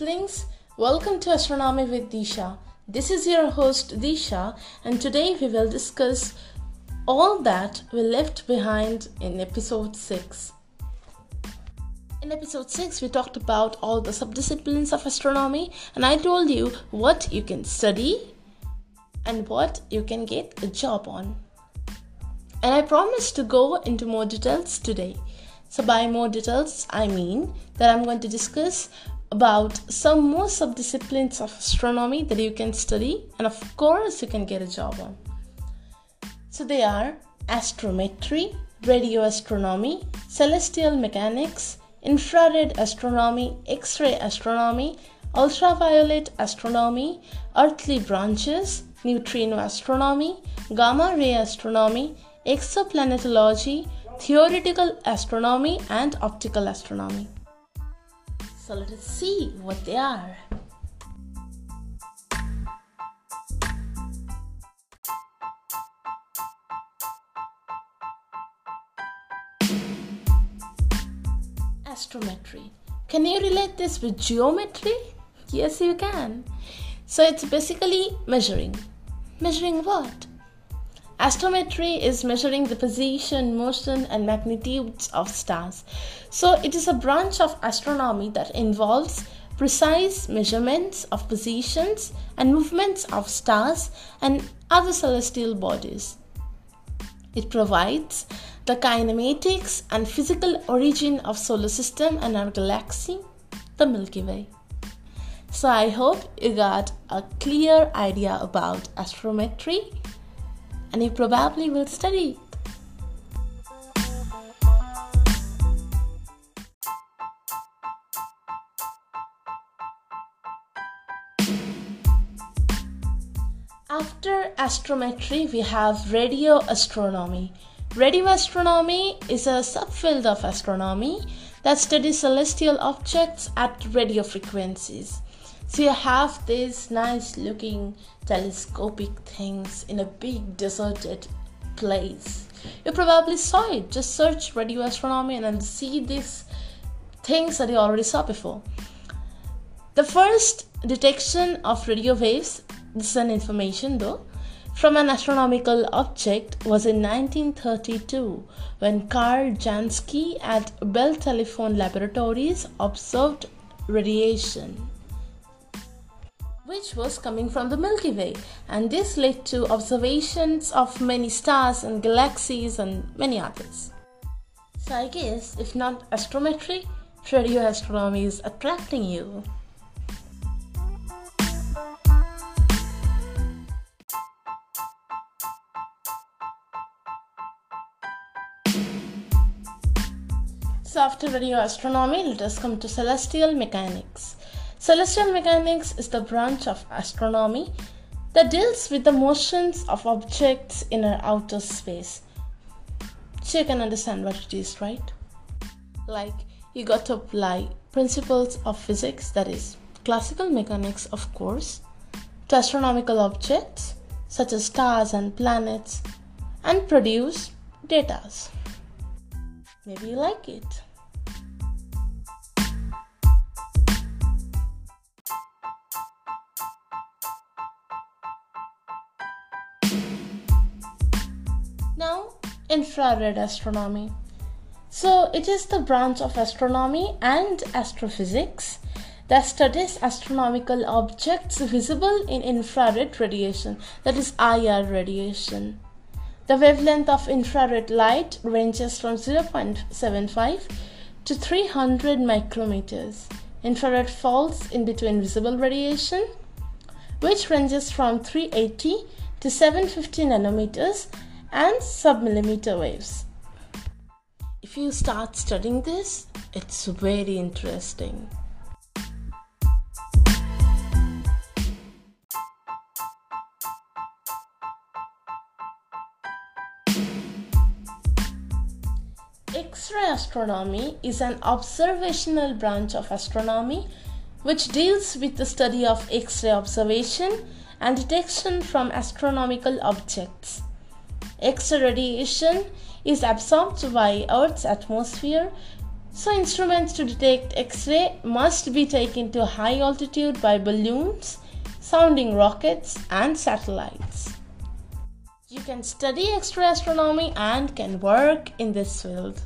Earthlings. Welcome to Astronomy with Disha. This is your host Disha, and today we will discuss all that we left behind in episode 6. In episode 6, we talked about all the subdisciplines of astronomy, and I told you what you can study and what you can get a job on. And I promised to go into more details today. So, by more details, I mean that I'm going to discuss about some more subdisciplines of astronomy that you can study and, of course, you can get a job on. So, they are astrometry, radio astronomy, celestial mechanics, infrared astronomy, X ray astronomy, ultraviolet astronomy, earthly branches, neutrino astronomy, gamma ray astronomy, exoplanetology, theoretical astronomy, and optical astronomy. So let us see what they are. Astrometry. Can you relate this with geometry? Yes, you can. So it's basically measuring. Measuring what? Astrometry is measuring the position, motion, and magnitudes of stars. So, it is a branch of astronomy that involves precise measurements of positions and movements of stars and other celestial bodies. It provides the kinematics and physical origin of solar system and our galaxy, the Milky Way. So I hope you got a clear idea about astrometry and you probably will study After astrometry, we have radio astronomy. Radio astronomy is a subfield of astronomy that studies celestial objects at radio frequencies. So you have these nice looking telescopic things in a big deserted place. You probably saw it. Just search radio astronomy and then see these things that you already saw before. The first detection of radio waves, this is an information though, from an astronomical object was in 1932 when Karl Jansky at Bell Telephone Laboratories observed radiation which was coming from the Milky Way, and this led to observations of many stars and galaxies and many others. So, I guess if not astrometry, radio astronomy is attracting you. So, after radio astronomy, let us come to celestial mechanics. Celestial mechanics is the branch of astronomy that deals with the motions of objects in our outer space. So you can understand what it is, right? Like you got to apply principles of physics, that is, classical mechanics, of course, to astronomical objects such as stars and planets and produce data. Maybe you like it. Infrared astronomy. So, it is the branch of astronomy and astrophysics that studies astronomical objects visible in infrared radiation, that is, IR radiation. The wavelength of infrared light ranges from 0.75 to 300 micrometers. Infrared falls in between visible radiation, which ranges from 380 to 750 nanometers and submillimeter waves. If you start studying this, it's very interesting. X ray astronomy is an observational branch of astronomy which deals with the study of X ray observation and detection from astronomical objects. X ray radiation is absorbed by Earth's atmosphere So, instruments to detect X ray must be taken to high altitude by balloons, sounding rockets, and satellites. You can study X ray astronomy and can work in this field.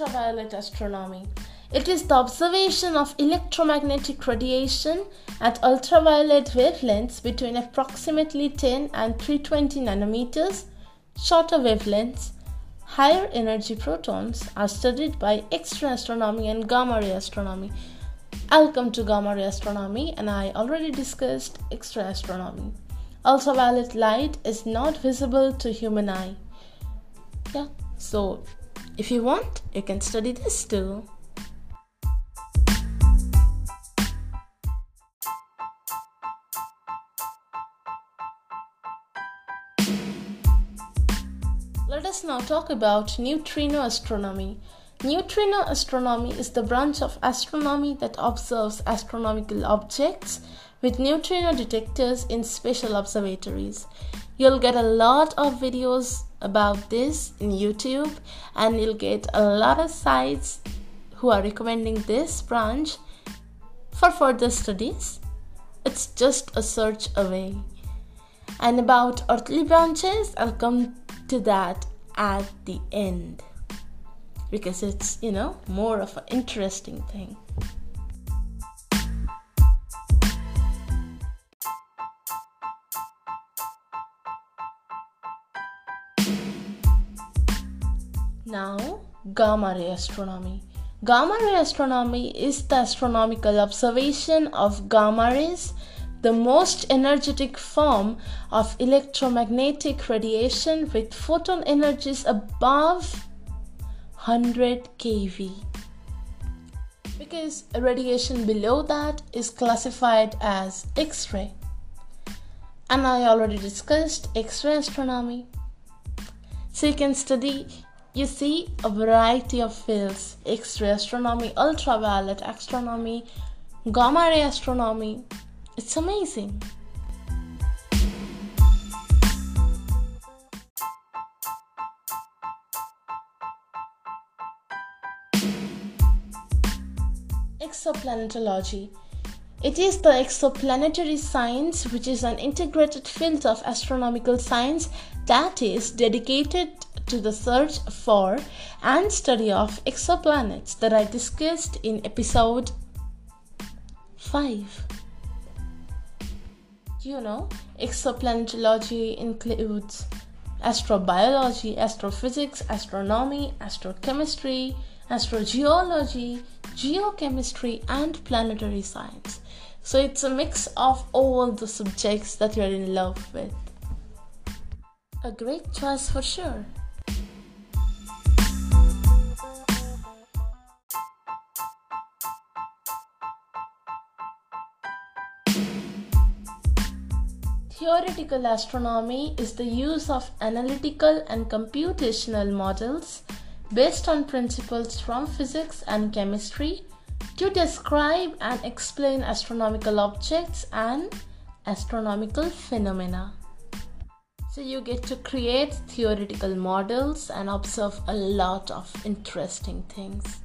Ultraviolet astronomy. It is the observation of electromagnetic radiation at ultraviolet wavelengths between approximately 10 and 320 nanometers. Shorter wavelengths, higher energy photons are studied by X-ray astronomy and gamma ray astronomy. I'll come to gamma ray astronomy and I already discussed X-ray astronomy. Ultraviolet light is not visible to human eye. Yeah, so if you want, you can study this too. Let us now talk about neutrino astronomy. Neutrino astronomy is the branch of astronomy that observes astronomical objects with neutrino detectors in special observatories. You'll get a lot of videos about this in YouTube and you'll get a lot of sites who are recommending this branch for further studies. It's just a search away. And about earthly branches, I'll come to that at the end because it's, you know, more of an interesting thing. Gamma ray astronomy. Gamma ray astronomy is the astronomical observation of gamma rays, the most energetic form of electromagnetic radiation with photon energies above 100 keV. Because radiation below that is classified as X ray. And I already discussed X ray astronomy. So you can study you see a variety of fields X ray astronomy, ultraviolet astronomy, gamma ray astronomy. It's amazing. Exoplanetology. It is the exoplanetary science, which is an integrated field of astronomical science that is dedicated to the search for and study of exoplanets that I discussed in episode 5. You know, exoplanetology includes astrobiology, astrophysics, astronomy, astrochemistry, astrogeology, geochemistry, and planetary science. So it's a mix of all the subjects that you're in love with. A great choice for sure. Theoretical astronomy is the use of analytical and computational models based on principles from physics and chemistry to describe and explain astronomical objects and astronomical phenomena. So, you get to create theoretical models and observe a lot of interesting things.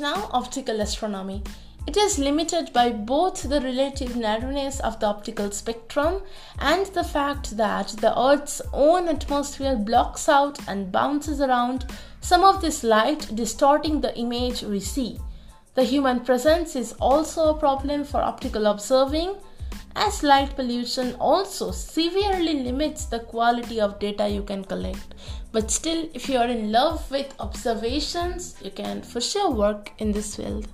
Now, optical astronomy. It is limited by both the relative narrowness of the optical spectrum and the fact that the Earth's own atmosphere blocks out and bounces around some of this light, distorting the image we see. The human presence is also a problem for optical observing as light pollution also severely limits the quality of data you can collect. But still, if you are in love with observations, you can for sure work in this field.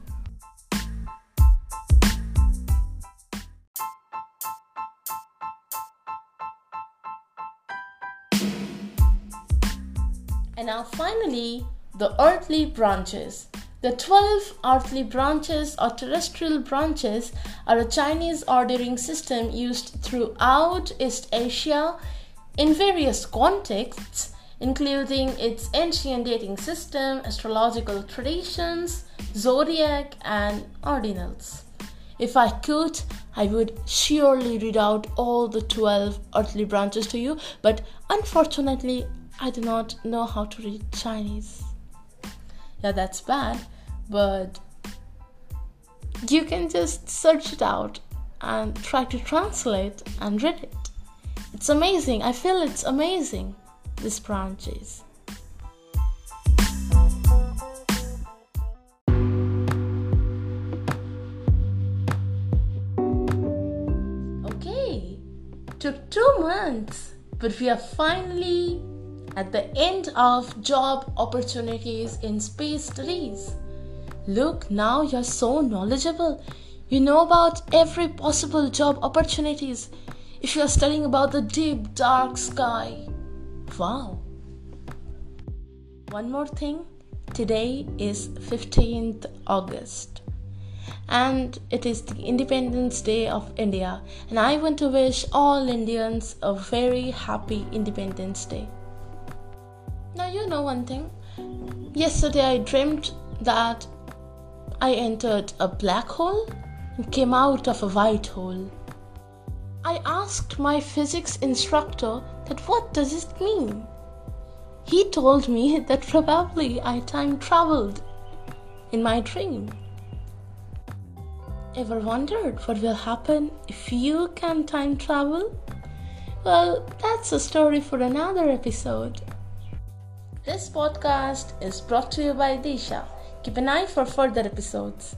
And now, finally, the earthly branches. The 12 earthly branches or terrestrial branches are a Chinese ordering system used throughout East Asia in various contexts, including its ancient dating system, astrological traditions, zodiac, and ordinals. If I could, I would surely read out all the 12 earthly branches to you, but unfortunately, I do not know how to read Chinese. Yeah, that's bad, but you can just search it out and try to translate and read it. It's amazing. I feel it's amazing. This branch is. Okay, took two months, but we are finally at the end of job opportunities in space studies. Look, now you're so knowledgeable. You know about every possible job opportunities if you are studying about the deep dark sky. Wow. One more thing. Today is 15th August and it is the Independence Day of India and I want to wish all Indians a very happy Independence Day. Now you know one thing. Yesterday I dreamed that I entered a black hole and came out of a white hole. I asked my physics instructor that what does it mean? He told me that probably I time traveled in my dream. Ever wondered what will happen if you can time travel? Well, that's a story for another episode. This podcast is brought to you by Disha. Keep an eye for further episodes.